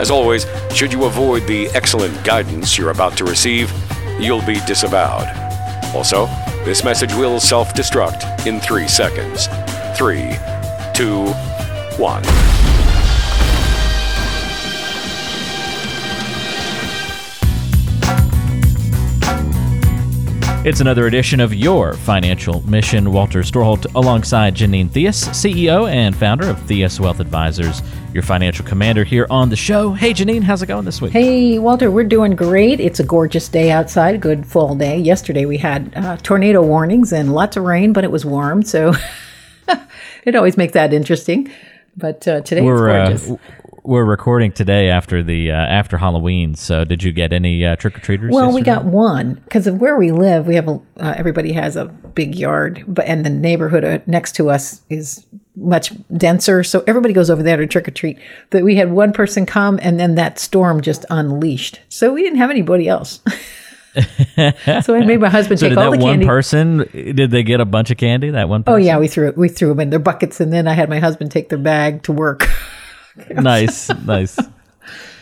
As always, should you avoid the excellent guidance you're about to receive, you'll be disavowed. Also, this message will self destruct in three seconds. Three, two, one. It's another edition of Your Financial Mission. Walter Storholt alongside Janine Theus, CEO and founder of Theus Wealth Advisors, your financial commander here on the show. Hey, Janine, how's it going this week? Hey, Walter, we're doing great. It's a gorgeous day outside, a good fall day. Yesterday we had uh, tornado warnings and lots of rain, but it was warm, so it always makes that interesting. But uh, today we're, it's gorgeous. Uh, we're recording today after the uh, after Halloween. So, did you get any uh, trick or treaters? Well, we got one because of where we live. We have a uh, everybody has a big yard, but and the neighborhood uh, next to us is much denser, so everybody goes over there to trick or treat. But we had one person come, and then that storm just unleashed, so we didn't have anybody else. so I made my husband So take did all that the one candy. person? Did they get a bunch of candy? That one. Person? Oh yeah, we threw it. We threw them in their buckets, and then I had my husband take their bag to work. nice, nice.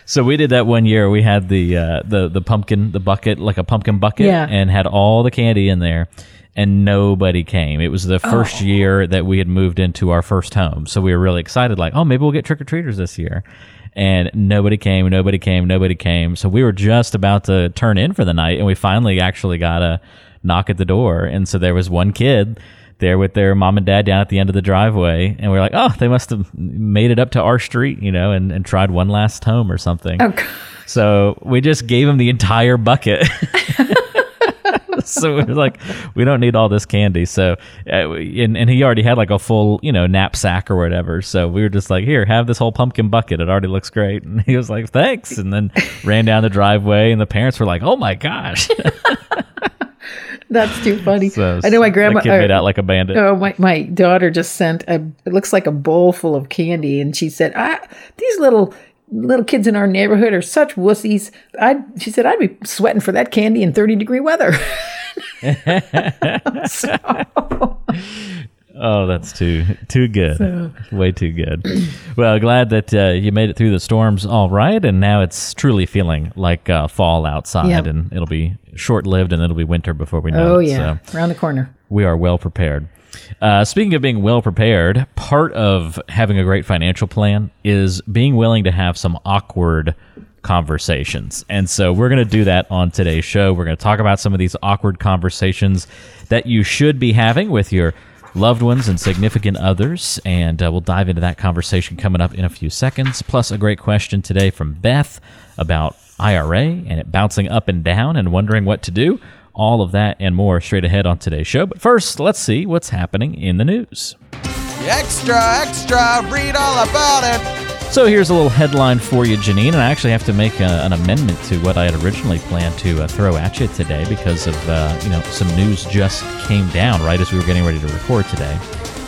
So we did that one year. We had the uh, the the pumpkin, the bucket, like a pumpkin bucket, Yeah. and had all the candy in there, and nobody came. It was the first Oh. year that we had moved into our first home, so we were really excited. Like, oh, maybe we'll get trick or treaters this year. And nobody came, nobody came, nobody came. So we were just about to turn in for the night, and we finally actually got a knock at the door. And so there was one kid there with their mom and dad down at the end of the driveway. And we are like, oh, they must have made it up to our street, you know, and, and tried one last home or something. Oh, So we just gave him the entire bucket. so we are like, we don't need all this candy. So, uh, and, and he already had like a full, you know, knapsack or whatever. So we were just like, here, have this whole pumpkin bucket. It already looks great. And he was like, thanks. And then ran down the driveway. And the parents were like, oh my gosh. That's too funny. so I know my grandma. Kid uh, made out like a bandit. Oh, my, my daughter just sent a, it looks like a bowl full of candy. And she said, ah, these little, little kids in our neighborhood are such wussies. I, she said, I'd be sweating for that candy in 30 degree weather. so, Oh, that's too too good. Way too good. Well, glad that uh, you made it through the storms all right, and now it's truly feeling like uh, fall outside, Yep. and it'll be short lived, and it'll be winter before we know oh, it. yeah. So Around the corner. we are well prepared. Uh, speaking of being well prepared, part of having a great financial plan is being willing to have some awkward conversations. And so we're going to do that on today's show. We're going to talk about some of these awkward conversations that you should be having with your loved ones and significant others. And uh, we'll dive into that conversation coming up in a few seconds. Plus, a great question today from Beth about IRA and it bouncing up and down and wondering what to do. All of that and more straight ahead on today's show. But first, let's see what's happening in the news. Extra, extra, read all about it. So here's a little headline for you, Janine, and I actually have to make a, an amendment to what I had originally planned to uh, throw at you today because of uh, you know some news just came down right as we were getting ready to record today.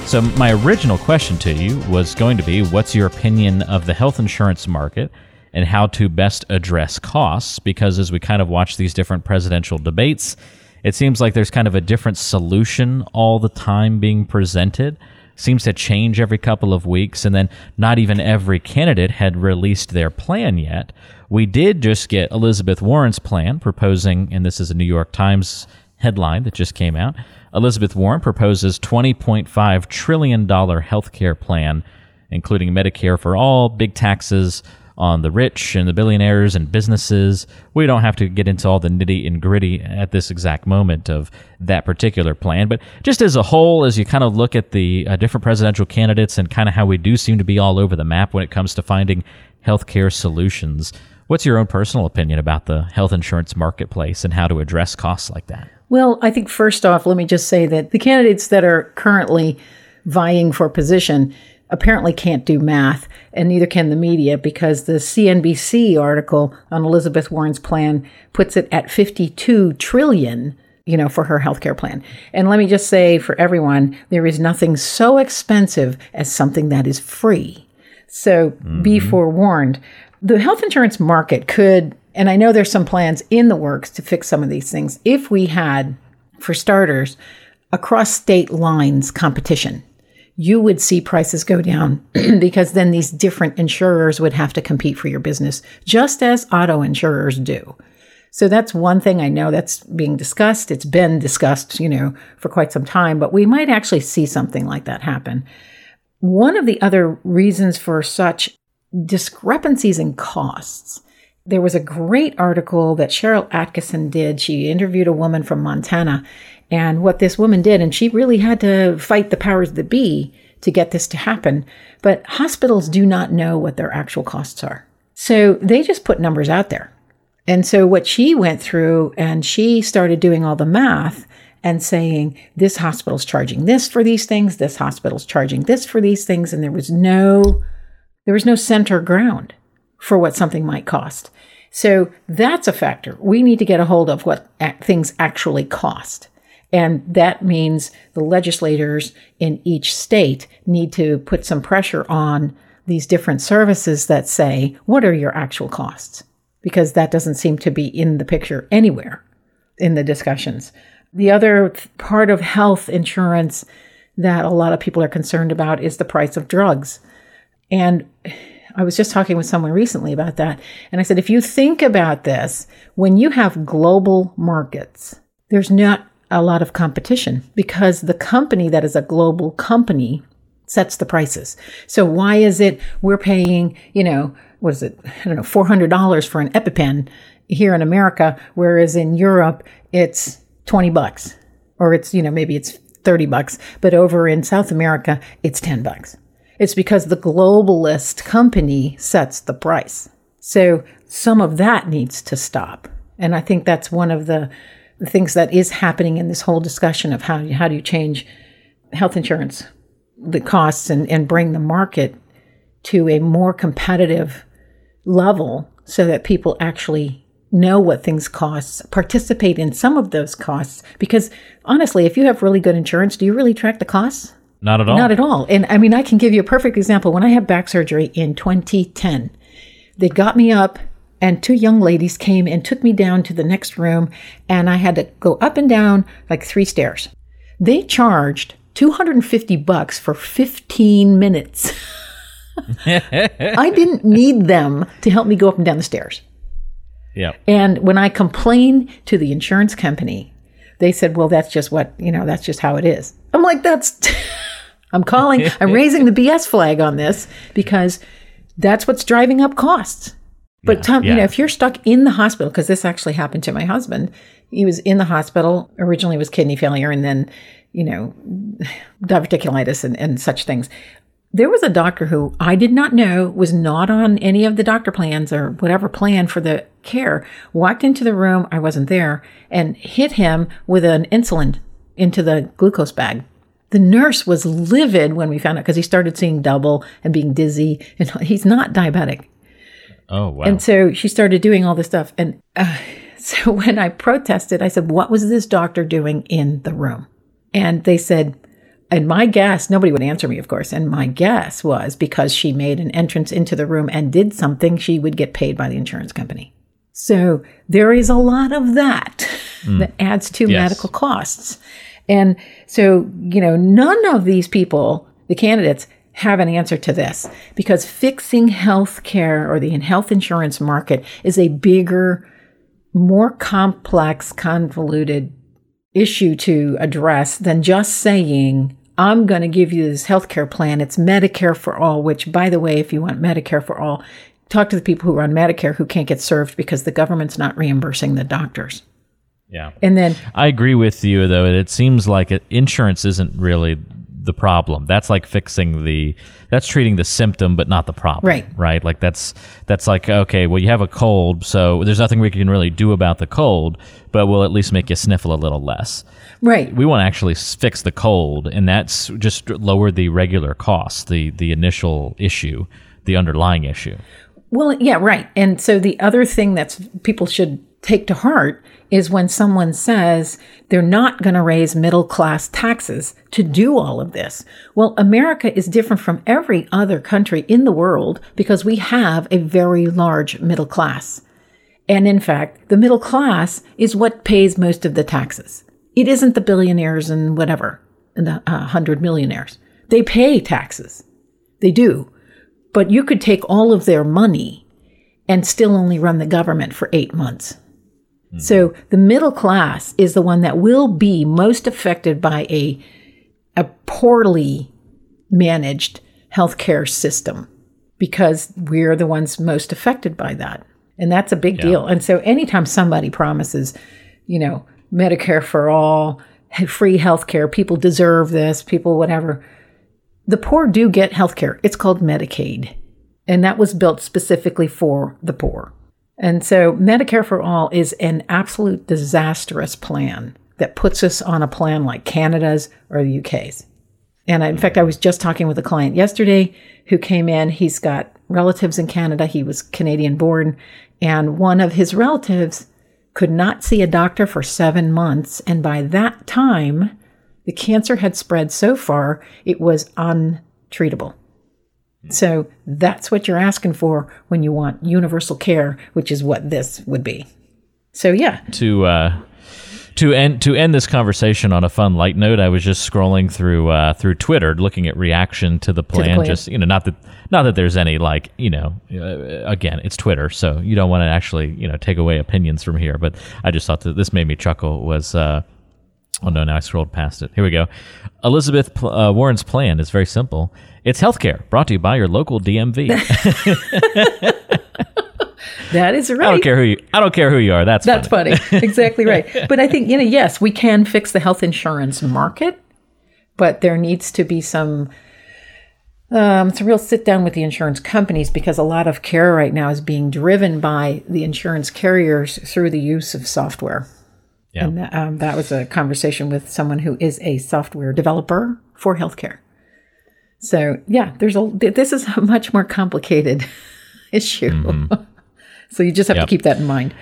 So my original question to you was going to be, what's your opinion of the health insurance market and how to best address costs? Because as we kind of watch these different presidential debates, it seems like there's kind of a different solution all the time being presented seems to change every couple of weeks, and then not even every candidate had released their plan yet. We did just get Elizabeth Warren's plan proposing, and this is a New York Times headline that just came out. Elizabeth Warren proposes $20.5 trillion healthcare plan, including Medicare for all, big taxes on the rich and the billionaires and businesses. We don't have to get into all the nitty and gritty at this exact moment of that particular plan. But just as a whole, as you kind of look at the uh, different presidential candidates and kind of how we do seem to be all over the map when it comes to finding healthcare solutions, what's your own personal opinion about the health insurance marketplace and how to address costs like that? Well, I think first off, let me just say that the candidates that are currently vying for position, apparently can't do math, and neither can the media because the CNBC article on Elizabeth Warren's plan puts it at 52 trillion you know, for her healthcare plan. And let me just say for everyone, there is nothing so expensive as something that is free. So mm-hmm. be forewarned. The health insurance market could, and I know there's some plans in the works to fix some of these things, if we had, for starters, across state lines competition. You would see prices go down because then these different insurers would have to compete for your business, just as auto insurers do. So that's one thing I know that's being discussed. It's been discussed, you know, for quite some time, but we might actually see something like that happen. One of the other reasons for such discrepancies in costs, there was a great article that Sharyl Attkisson did. She interviewed a woman from Montana and what this woman did, and she really had to fight the powers that be to get this to happen. But hospitals do not know what their actual costs are. So they just put numbers out there. And so what she went through and she started doing all the math and saying this hospital's charging this for these things, this hospital's charging this for these things and there was no there was no center ground for what something might cost. So that's a factor. We need to get a hold of what things actually cost. And that means the legislators in each state need to put some pressure on these different services that say, what are your actual costs? because that doesn't seem to be in the picture anywhere in the discussions. The other part of health insurance that a lot of people are concerned about is the price of drugs. And I was just talking with someone recently about that. And I said, if you think about this, when you have global markets, there's not a lot of competition because the company that is a global company sets the prices. So why is it we're paying, you know, what is it? I don't know, $400 for an EpiPen here in America, whereas in Europe it's 20 bucks or it's, you know, maybe it's 30 bucks, but over in South America it's 10 bucks. It's because the globalist company sets the price. So some of that needs to stop. And I think that's one of the things that is happening in this whole discussion of how, how do you change health insurance, the costs, and, and bring the market to a more competitive level so that people actually know what things cost, participate in some of those costs. Because honestly, if you have really good insurance, do you really track the costs? Not at all. Not at all. And I mean, I can give you a perfect example. When I had back surgery in 2010, they got me up and two young ladies came and took me down to the next room and I had to go up and down like three stairs. They charged 250 bucks for 15 minutes. I didn't need them to help me go up and down the stairs. Yeah. And when I complained to the insurance company, they said, "Well, that's just what, you know, that's just how it is." I'm like, "That's I'm calling, I'm raising the BS flag on this because that's what's driving up costs." But yeah, Tom, yeah. you know, if you're stuck in the hospital because this actually happened to my husband, he was in the hospital, originally was kidney failure and then, you know, diverticulitis and, and such things. There was a doctor who I did not know was not on any of the doctor plans or whatever plan for the care, walked into the room, I wasn't there, and hit him with an insulin into the glucose bag. The nurse was livid when we found out because he started seeing double and being dizzy, and he's not diabetic. Oh, wow. And so she started doing all this stuff. And uh, so when I protested, I said, What was this doctor doing in the room? And they said, and my guess, nobody would answer me, of course. And my guess was because she made an entrance into the room and did something, she would get paid by the insurance company. So there is a lot of that mm. that adds to yes. medical costs. And so, you know, none of these people, the candidates, have an answer to this because fixing health care or the health insurance market is a bigger, more complex, convoluted issue to address than just saying, I'm going to give you this health care plan. It's Medicare for all, which, by the way, if you want Medicare for all, talk to the people who are on Medicare who can't get served because the government's not reimbursing the doctors. Yeah. And then I agree with you, though. It seems like it, insurance isn't really the problem. That's like fixing the that's treating the symptom but not the problem. Right. Right? Like that's that's like okay, well you have a cold, so there's nothing we can really do about the cold, but we'll at least make you sniffle a little less. Right. We want to actually fix the cold and that's just lower the regular cost, the the initial issue, the underlying issue. Well, yeah, right. And so the other thing that's people should take to heart is when someone says they're not going to raise middle class taxes to do all of this. Well, America is different from every other country in the world because we have a very large middle class. And in fact, the middle class is what pays most of the taxes. It isn't the billionaires and whatever, and the uh, hundred millionaires. They pay taxes. They do. But you could take all of their money and still only run the government for eight months. Mm-hmm. So the middle class is the one that will be most affected by a, a poorly managed healthcare system because we're the ones most affected by that. And that's a big deal. And so anytime somebody promises, you know, Medicare for all, free healthcare, people deserve this, people whatever, the poor do get healthcare. It's called Medicaid. And that was built specifically for the poor. And so Medicare for All is an absolute disastrous plan that puts us on a plan like Canada's or the UK's. And in fact, I was just talking with a client yesterday who came in. He's got relatives in Canada. He was Canadian born. And one of his relatives could not see a doctor for seven months. And by that time, the cancer had spread so far, it was untreatable. So that's what you're asking for when you want universal care, which is what this would be. So yeah, to uh, to end to end this conversation on a fun light note, I was just scrolling through uh, through Twitter, looking at reaction to the plan. plan. Just you know, not that not that there's any like you know, uh, again, it's Twitter, so you don't want to actually you know take away opinions from here. But I just thought that this made me chuckle. Was uh, oh no, now I scrolled past it. Here we go. Elizabeth uh, Warren's plan is very simple. It's healthcare brought to you by your local DMV. that is right. I don't care who you. I don't care who you are. That's That's funny. funny. exactly right. But I think, you know, yes, we can fix the health insurance market, but there needs to be some um, it's a real sit down with the insurance companies because a lot of care right now is being driven by the insurance carriers through the use of software. Yeah. And um, that was a conversation with someone who is a software developer for healthcare. So yeah, there's a this is a much more complicated issue. so you just have Yep. to keep that in mind.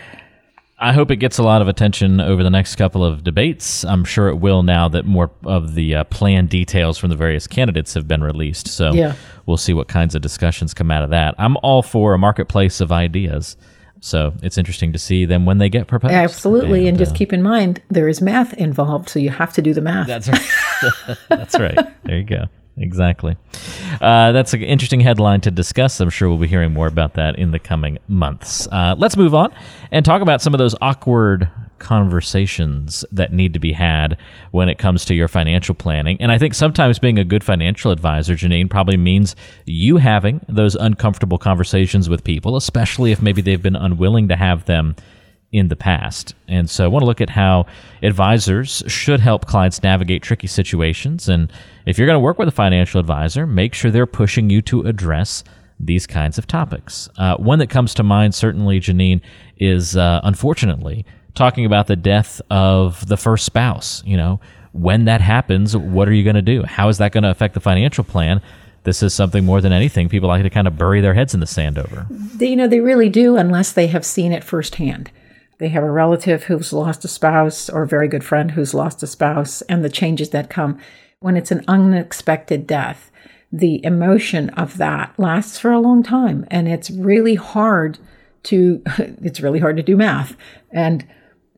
I hope it gets a lot of attention over the next couple of debates. I'm sure it will now that more of the uh, plan details from the various candidates have been released. So Yeah. we'll see what kinds of discussions come out of that. I'm all for a marketplace of ideas. So it's interesting to see them when they get proposed. Absolutely, and, just uh, keep in mind there is math involved, so you have to do the math. That's right. That's right. There you go. Exactly. Uh, that's an interesting headline to discuss. I'm sure we'll be hearing more about that in the coming months. Uh, let's move on and talk about some of those awkward conversations that need to be had when it comes to your financial planning. And I think sometimes being a good financial advisor, Janine, probably means you having those uncomfortable conversations with people, especially if maybe they've been unwilling to have them in the past. And so I want to look at how advisors should help clients navigate tricky situations. And if you're going to work with a financial advisor, make sure they're pushing you to address these kinds of topics. Uh, one that comes to mind, certainly, Janine, is uh, unfortunately talking about the death of the first spouse. You know, when that happens, what are you going to do? How is that going to affect the financial plan? This is something more than anything people like to kind of bury their heads in the sand over. They, you know, they really do, unless they have seen it firsthand. They have a relative who's lost a spouse or a very good friend who's lost a spouse, and the changes that come when it's an unexpected death. The emotion of that lasts for a long time, and it's really hard to it's really hard to do math and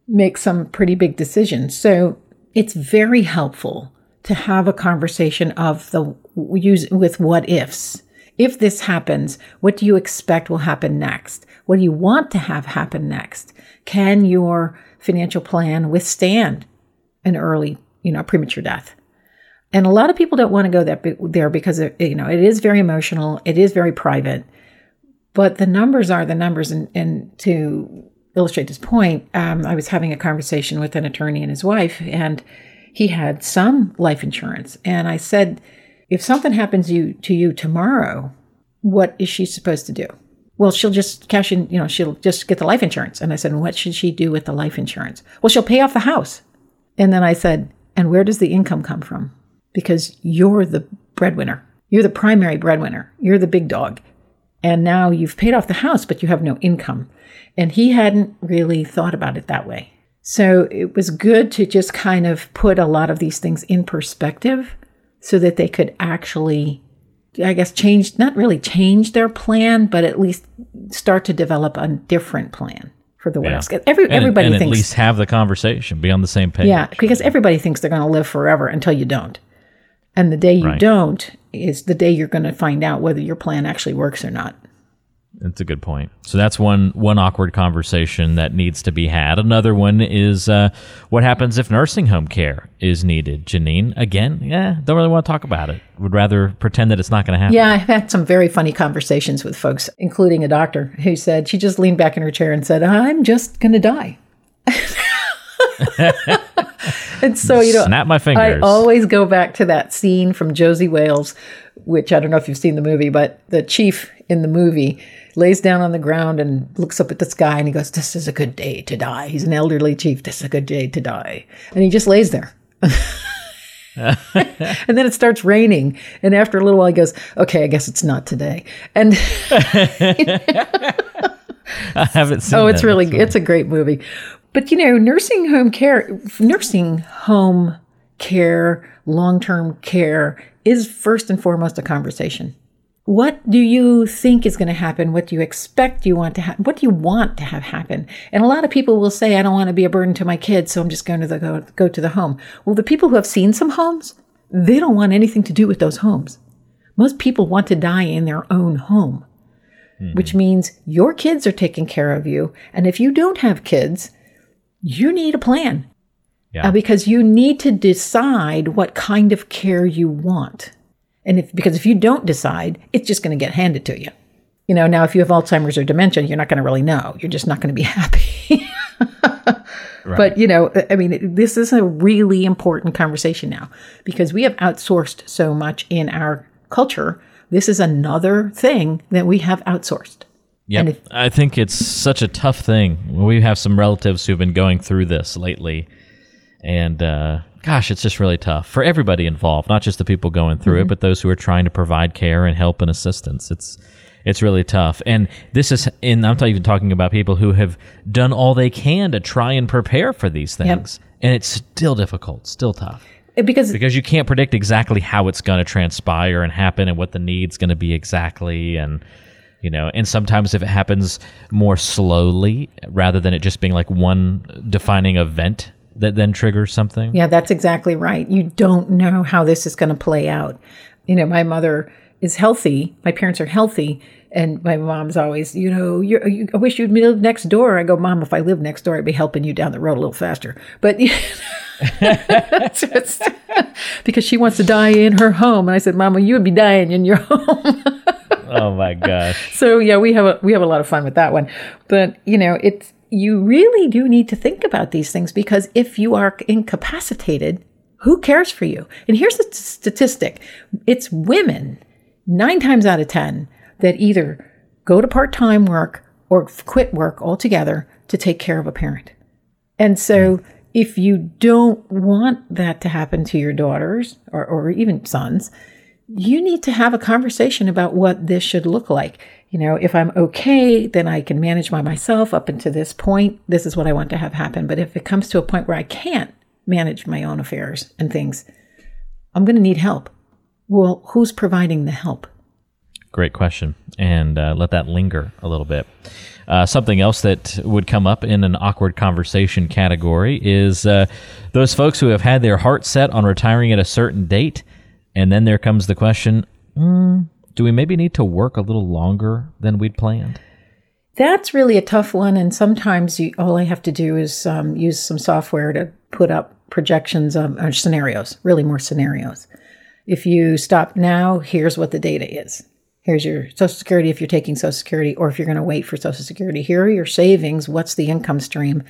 make some pretty big decisions. So it's very helpful to have a conversation of the use with what ifs. If this happens, what do you expect will happen next? What do you want to have happen next? Can your financial plan withstand an early, you know, premature death? And a lot of people don't want to go that there because it, you know it is very emotional, it is very private, but the numbers are the numbers. And, and to illustrate this point, um, I was having a conversation with an attorney and his wife, and he had some life insurance. And I said, if something happens you, to you tomorrow, what is she supposed to do? Well, she'll just cash in, you know, she'll just get the life insurance. And I said, what should she do with the life insurance? Well, she'll pay off the house. And then I said, and where does the income come from? Because you're the breadwinner. You're the primary breadwinner. You're the big dog. And now you've paid off the house, but you have no income. And he hadn't really thought about it that way. So it was good to just kind of put a lot of these things in perspective so that they could actually, I guess, change, not really change their plan, but at least start to develop a different plan for the Yeah. Every, And- everybody and, thinks. at least have the conversation, be on the same page. Yeah, because everybody thinks they're going to live forever until you don't. And the day you Right. don't is the day you're going to find out whether your plan actually works or not. That's a good point. So that's one one awkward conversation that needs to be had. Another one is uh, what happens if nursing home care is needed. Janine, again, yeah, don't really want to talk about it. Would rather pretend that it's not going to happen. Yeah, I've had some very funny conversations with folks, including a doctor who said she just leaned back in her chair and said, I'm just going to die. and so, you know, Snap my I always go back to that scene from Josey Wales, which I don't know if you've seen the movie, but the chief in the movie lays down on the ground and looks up at the sky and he goes, This is a good day to die. He's an elderly chief. This is a good day to die. And he just lays there. and then it starts raining. And after a little while, he goes, Okay, I guess it's not today. And I haven't oh, seen. Oh, it's really it's a great movie. But you know, nursing home care, nursing home care, long-term care is first and foremost a conversation. What do you think is going to happen? What do you expect you want to happen? What do you want to have happen? And a lot of people will say, I don't want to be a burden to my kids, so I'm just going to the, go, go to the home. Well, the people who have seen some homes, they don't want anything to do with those homes. Most people want to die in their own home hmm. which means your kids are taking care of you. And if you don't have kids, you need a plan Yeah. uh, because you need to decide what kind of care you want. And if, because if you don't decide, it's just going to get handed to you. You know, now if you have Alzheimer's or dementia, you're not going to really know. You're just not going to be happy. But, you know, I mean, this is a really important conversation now because we have outsourced so much in our culture. This is another thing that we have outsourced. Yep. And if- I think it's such a tough thing. We have some relatives who've been going through this lately. And uh, gosh, it's just really tough for everybody involved, not just the people going through Mm-hmm. it, but those who are trying to provide care and help and assistance. It's it's really tough. And this is and I'm not even talking about people who have done all they can to try and prepare for these things. And it's still difficult, still tough. Because Because you can't predict exactly how it's going to transpire and happen and what the need's going to be exactly and you know and sometimes if it happens more slowly rather than it just being like one defining event that then triggers something Yeah, that's exactly right. You don't know how this is going to play out. You know, my mother is healthy. My parents are healthy. And my mom's always, you know, you, I wish you'd live next door. I go, Mom, if I lived next door, I'd be helping you down the road a little faster. But because she wants to die in her home. And I said, Mama, you would be dying in your home. oh my gosh so yeah, we have a we have a lot of fun with that one. But you know, it's you really do need to think about these things because if you are incapacitated, who cares for you? And here's the statistic: it's women nine times out of ten that either go to part time work or quit work altogether to take care of a parent. And so, hmm. if you don't want that to happen to your daughters or, or even sons, you need to have a conversation about what this should look like. You know, if I'm okay, then I can manage by myself up until this point. This is what I want to have happen. But if it comes to a point where I can't manage my own affairs and things, I'm going to need help. Well, who's providing the help? great question and uh, let that linger a little bit uh, something else that would come up in an awkward conversation category is uh, those folks who have had their heart set on retiring at a certain date and then there comes the question mm, do we maybe need to work a little longer than we'd planned That's really a tough one. And sometimes you, all I have to do is um, use some software to put up projections of or scenarios, really more scenarios. If you stop now, here's what the data is. Here's your Social Security if you're taking Social Security, or if you're going to wait for Social Security. Here are your savings. What's the income stream?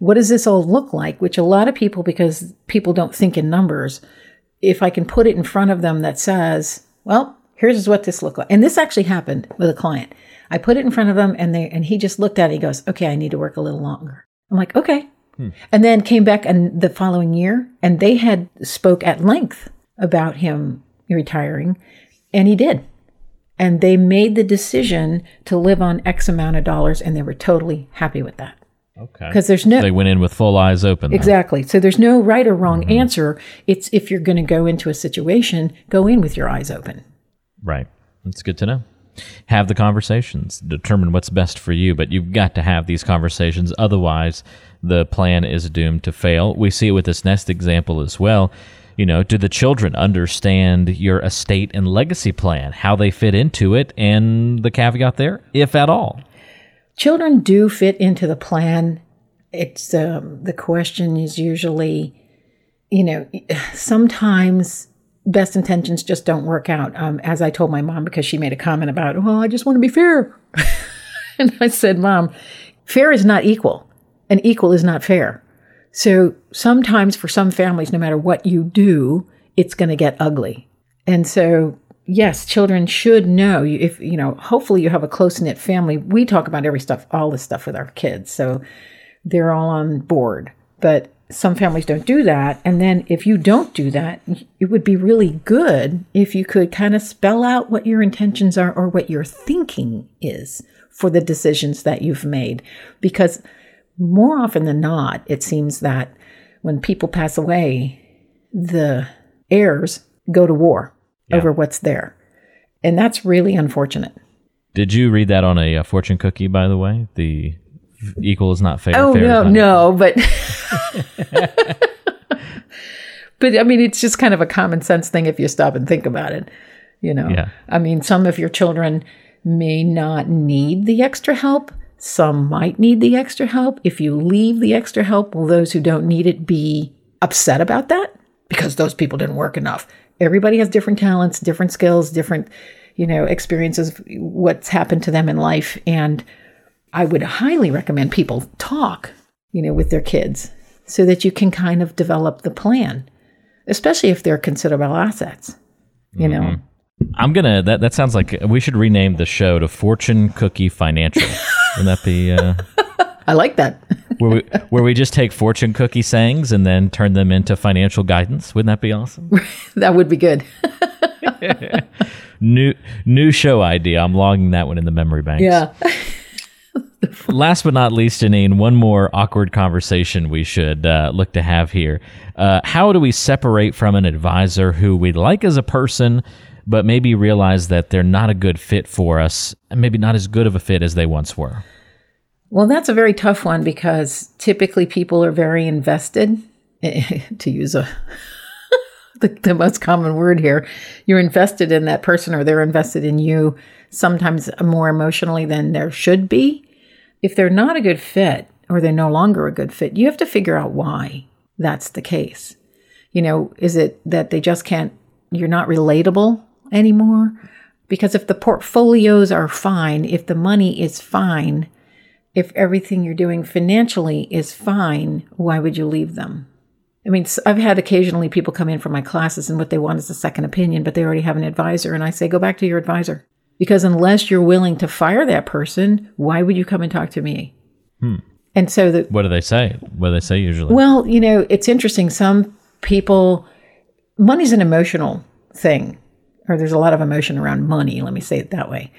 what does this all look like? Which a lot of people, because people don't think in numbers, if I can put it in front of them that says, well, here's what this looked like. And this actually happened with a client. I put it in front of them and they and he just looked at it. He goes, okay, I need to work a little longer. I'm like, okay. Hmm. And then came back and the following year and they had spoke at length about him retiring and he did. And they made the decision to live on X amount of dollars and they were totally happy with that. Okay. Because there's no They went in with full eyes open. then. Exactly. So there's no right or wrong mm-hmm. answer. It's if you're going to go into a situation, go in with your eyes open. Right. That's good to know. Have the conversations, determine what's best for you, but you've got to have these conversations. Otherwise, the plan is doomed to fail. We see it with this next example as well. You know, do the children understand your estate and legacy plan, how they fit into it, and the caveat there, if at all? Children do fit into the plan. It's um, the question is usually, you know, sometimes best intentions just don't work out. Um, as I told my mom because she made a comment about, well, I just want to be fair, and I said, Mom, fair is not equal, and equal is not fair. So sometimes for some families, no matter what you do, it's going to get ugly. And so, yes, children should know if, you know, hopefully you have a close knit family. We talk about every stuff, all this stuff with our kids. So they're all on board. But some families don't do that. And then if you don't do that, it would be really good if you could kind of spell out what your intentions are or what your thinking is for the decisions that you've made. Because more often than not, it seems that when people pass away, the heirs go to war over what's there. And that's really unfortunate. Did you read that on a, uh fortune cookie, by the way? The equal is not fair. Oh fair no, no, but but I mean, it's just kind of a common sense thing if you stop and think about it. You know, Yeah. I mean, some of your children may not need the extra help. Some might need the extra help. If you leave the extra help, will those who don't need it be upset about that? Because those people didn't work enough. Everybody has different talents, different skills, different, you know, experiences, what's happened to them in life. And I would highly recommend people talk, you know, with their kids so that you can kind of develop the plan, especially if they're considerable assets, you know. I'm gonna. That that sounds like we should rename the show to Fortune Cookie Financial. Wouldn't that be uh, I like that. Where we where we just take fortune cookie sayings and then turn them into financial guidance? Wouldn't that be awesome? that would be good. new new show idea. I'm logging that one in the memory banks. Yeah. Last but not least, Janine, one more awkward conversation we should uh, look to have here. Uh, how do we separate from an advisor who we like as a person, but maybe realize that they're not a good fit for us, and maybe not as good of a fit as they once were? Well, that's a very tough one because typically people are very invested, to use a the, the most common word here. You're invested in that person or they're invested in you sometimes more emotionally than there should be. If they're not a good fit or they're no longer a good fit, you have to figure out why that's the case. You know, is it that they just can't, you're not relatable anymore? Because if the portfolios are fine, if the money is fine, if everything you're doing financially is fine, why would you leave them? I mean, I've had occasionally people come in for my classes and what they want is a second opinion, but they already have an advisor. And I say, go back to your advisor. Because unless you're willing to fire that person, why would you come and talk to me? Hmm. And so the, What do they say? What do they say usually? well, you know, it's interesting. Some people, money's an emotional thing, or there's a lot of emotion around money. Let me say it that way.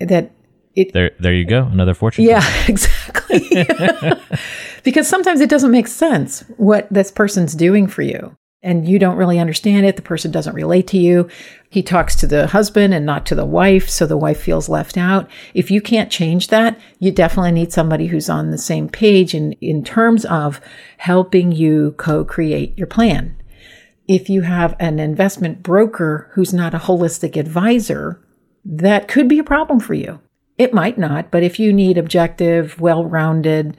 That it, there, there you go. Another fortune. yeah, exactly. because sometimes it doesn't make sense what this person's doing for you. And you don't really understand it. The person doesn't relate to you. He talks to the husband and not to the wife. So the wife feels left out. If you can't change that, you definitely need somebody who's on the same page in, in terms of helping you co create your plan. If you have an investment broker who's not a holistic advisor, that could be a problem for you. It might not, but if you need objective, well rounded,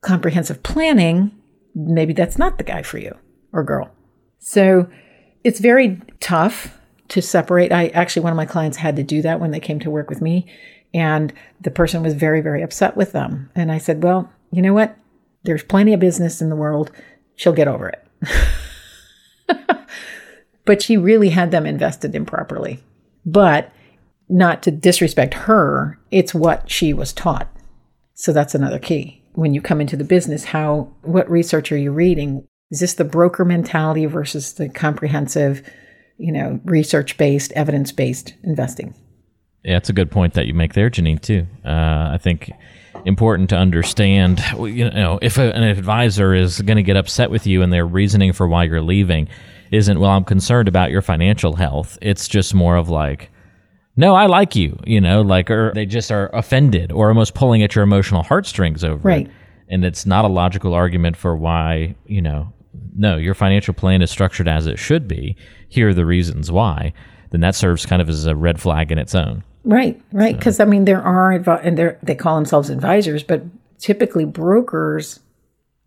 comprehensive planning, maybe that's not the guy for you or girl. So it's very tough to separate. I actually, one of my clients had to do that when they came to work with me, and the person was very, very upset with them. And I said, Well, you know what? There's plenty of business in the world. She'll get over it. but she really had them invested improperly. But not to disrespect her, it's what she was taught. So that's another key. When you come into the business, how what research are you reading? Is this the broker mentality versus the comprehensive, you know, research-based, evidence-based investing? Yeah, it's a good point that you make there, Janine. Too. Uh, I think important to understand. You know, if a, an advisor is going to get upset with you and their reasoning for why you're leaving isn't, well, I'm concerned about your financial health. It's just more of like, no, I like you. You know, like, or they just are offended or almost pulling at your emotional heartstrings over Right. it. And it's not a logical argument for why, you know, no, your financial plan is structured as it should be. Here are the reasons why. Then that serves kind of as a red flag in its own. Right, right. Because I mean, there are advi- and they're- they call themselves advisors, but typically brokers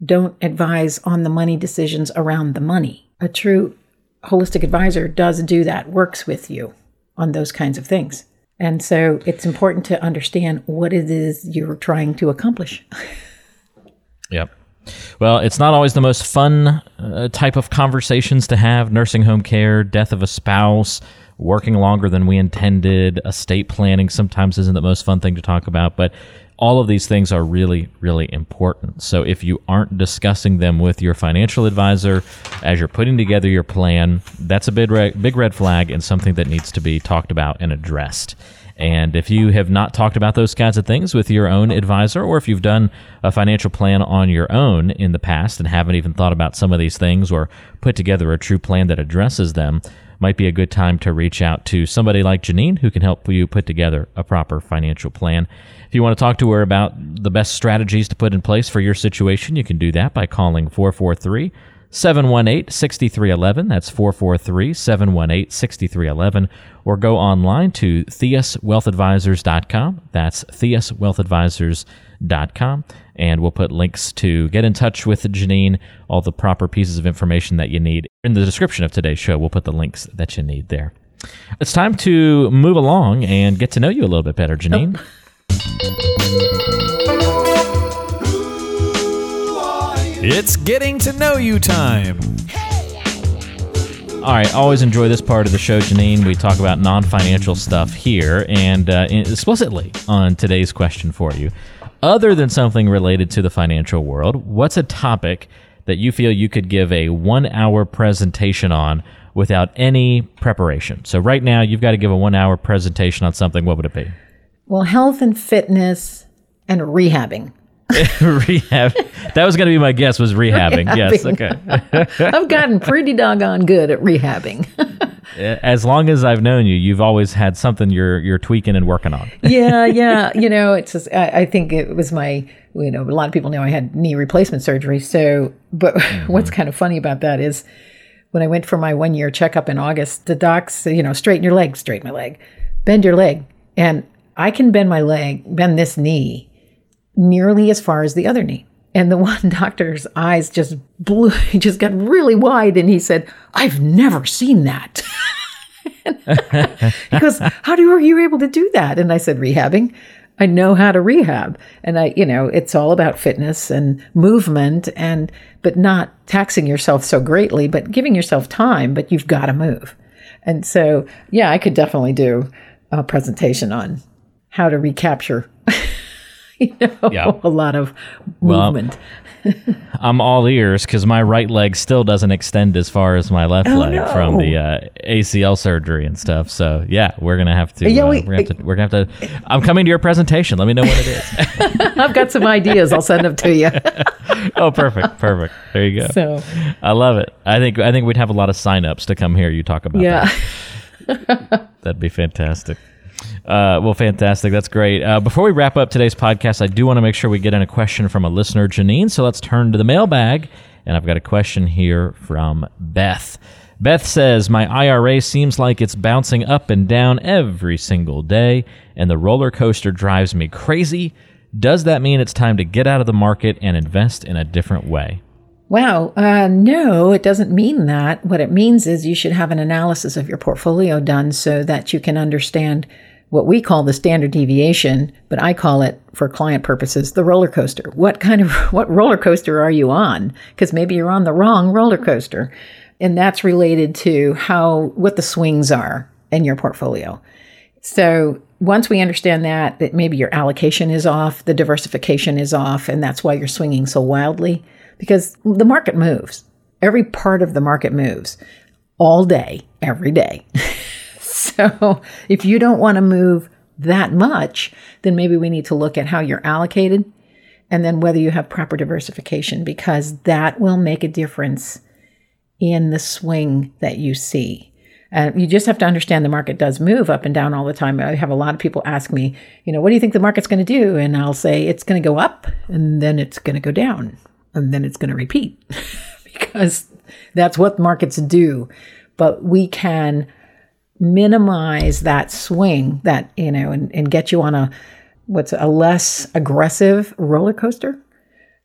don't advise on the money decisions around the money. A true holistic advisor does do that, works with you on those kinds of things. And so it's important to understand what it is you're trying to accomplish. Yep. Well, it's not always the most fun uh, type of conversations to have nursing home care, death of a spouse, working longer than we intended, estate planning sometimes isn't the most fun thing to talk about, but all of these things are really, really important. So if you aren't discussing them with your financial advisor as you're putting together your plan, that's a big red, big red flag and something that needs to be talked about and addressed. And if you have not talked about those kinds of things with your own advisor, or if you've done a financial plan on your own in the past and haven't even thought about some of these things or put together a true plan that addresses them, might be a good time to reach out to somebody like Janine who can help you put together a proper financial plan. If you want to talk to her about the best strategies to put in place for your situation, you can do that by calling 443 718 6311. That's 443 718 6311. Or go online to theuswealthadvisors.com. That's theuswealthadvisors.com. And we'll put links to get in touch with Janine, all the proper pieces of information that you need. In the description of today's show, we'll put the links that you need there. It's time to move along and get to know you a little bit better, Janine. It's getting to know you time. All right, always enjoy this part of the show, Janine. We talk about non financial stuff here, and uh, explicitly on today's question for you. Other than something related to the financial world, what's a topic that you feel you could give a one hour presentation on without any preparation? So, right now, you've got to give a one hour presentation on something. What would it be? Well, health and fitness and rehabbing. Rehab. That was going to be my guess. Was rehabbing? Yes. Okay. I've gotten pretty doggone good at rehabbing. As long as I've known you, you've always had something you're you're tweaking and working on. yeah, yeah. You know, it's just, I, I think it was my, you know, a lot of people know I had knee replacement surgery. So, but mm-hmm. what's kind of funny about that is when I went for my one year checkup in August, the docs, you know, straighten your leg, straighten my leg, bend your leg. And I can bend my leg, bend this knee nearly as far as the other knee. And the one doctor's eyes just blew, he just got really wide. And he said, I've never seen that. he goes, How do, you are you able to do that? And I said, Rehabbing. I know how to rehab. And I, you know, it's all about fitness and movement and, but not taxing yourself so greatly, but giving yourself time, but you've got to move. And so, yeah, I could definitely do a presentation on how to recapture, you know, Yeah. a lot of Well, movement. I'm all ears because my right leg still doesn't extend as far as my left leg no. from the uh, ACL surgery and stuff. So yeah, we're gonna have to. Yeah, uh, we- we're, gonna have to we're gonna have to. I'm coming to your presentation. Let me know what it is. I've got some ideas. I'll send them to you. oh, perfect, perfect. There you go. So, I love it. I think I think we'd have a lot of signups to come here. You talk about yeah. that. That'd be fantastic. Uh, well, fantastic. That's great. Uh, before we wrap up today's podcast, I do want to make sure we get in a question from a listener, Janine. So let's turn to the mailbag. And I've got a question here from Beth. Beth says, My IRA seems like it's bouncing up and down every single day, and the roller coaster drives me crazy. Does that mean it's time to get out of the market and invest in a different way? Wow. Uh, no, it doesn't mean that. What it means is you should have an analysis of your portfolio done so that you can understand what we call the standard deviation, but I call it for client purposes the roller coaster. What kind of what roller coaster are you on? Because maybe you're on the wrong roller coaster. And that's related to how what the swings are in your portfolio. So once we understand that that maybe your allocation is off, the diversification is off, and that's why you're swinging so wildly because the market moves. Every part of the market moves all day, every day. so if you don't want to move that much, then maybe we need to look at how you're allocated and then whether you have proper diversification because that will make a difference in the swing that you see. And you just have to understand the market does move up and down all the time. I have a lot of people ask me, you know, what do you think the market's going to do? And I'll say it's going to go up and then it's going to go down and then it's going to repeat because that's what markets do. But we can minimize that swing that, you know, and, and get you on a, what's a less aggressive roller coaster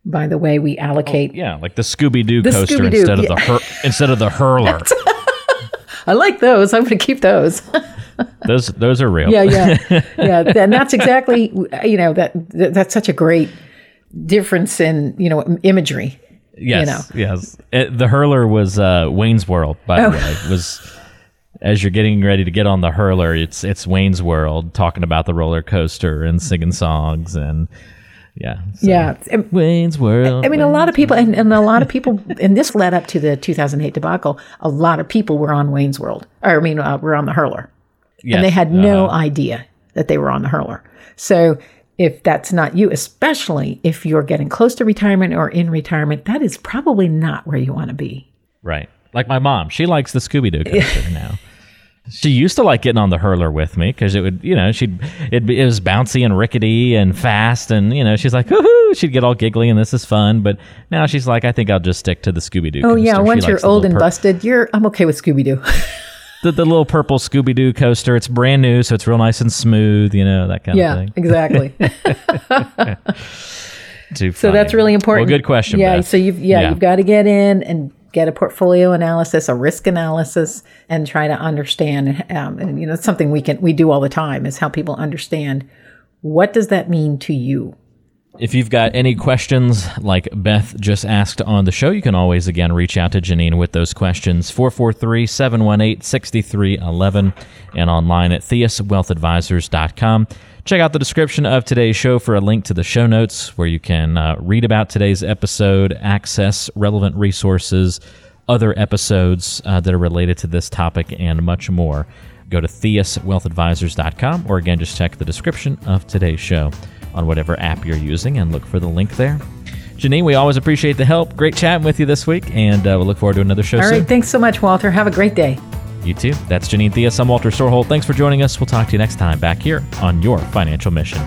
by the way we allocate. Oh, yeah, like the Scooby Doo The coaster Scooby-Doo, instead of yeah. the hur- instead of the hurler. I like those. I'm going to keep those. those those are real. yeah, yeah, yeah. And that's exactly, you know, that, that that's such a great difference in, you know, imagery. Yes, know. yes. It, the hurler was uh, Wayne's World, by Oh. the way. It was as you're getting ready to get on the hurler, it's it's Wayne's World, talking about the roller coaster and singing songs and yeah, so- Yeah. And- Wayne's World. I mean, a lot of people, and, and a lot of people, and this led up to the 2008 debacle. A lot of people were on Wayne's World, or I mean, uh, were on the hurler, and they had no uh-huh. idea that they were on the hurler. So, if that's not you, especially if you're getting close to retirement or in retirement, that is probably not where you want to be. Right. Like my mom, she likes the Scooby Doo coaster now. She used to like getting on the hurler with me because it would, you know, she'd it, it was bouncy and rickety and fast, and you know, she's like, woohoo! She'd get all giggly and this is fun. But now she's like, I think I'll just stick to the Scooby Doo. Oh yeah, once you're old and busted, you're I'm okay with Scooby Doo. the, the little purple Scooby Doo coaster. It's brand new, so it's real nice and smooth. You know that kind yeah, of thing. Yeah, exactly. Too So that's really important. Well, good question. Yeah. Beth. So you've yeah, Yeah. you've got to get in and get a portfolio analysis, a risk analysis, and try to understand. Um, and you know, it's something we can we do all the time is help people understand what does that mean to you. If you've got any questions like Beth just asked on the show, you can always again reach out to Janine with those questions 443 718 6311 and online at theuswealthadvisors.com. Check out the description of today's show for a link to the show notes where you can uh, read about today's episode, access relevant resources, other episodes uh, that are related to this topic, and much more. Go to theuswealthadvisors.com or again, just check the description of today's show on whatever app you're using and look for the link there. Janine, we always appreciate the help. Great chatting with you this week, and uh, we'll look forward to another show All soon. right. Thanks so much, Walter. Have a great day. You too. That's Janine Theus. I'm Walter Storholt. Thanks for joining us. We'll talk to you next time back here on Your Financial Mission.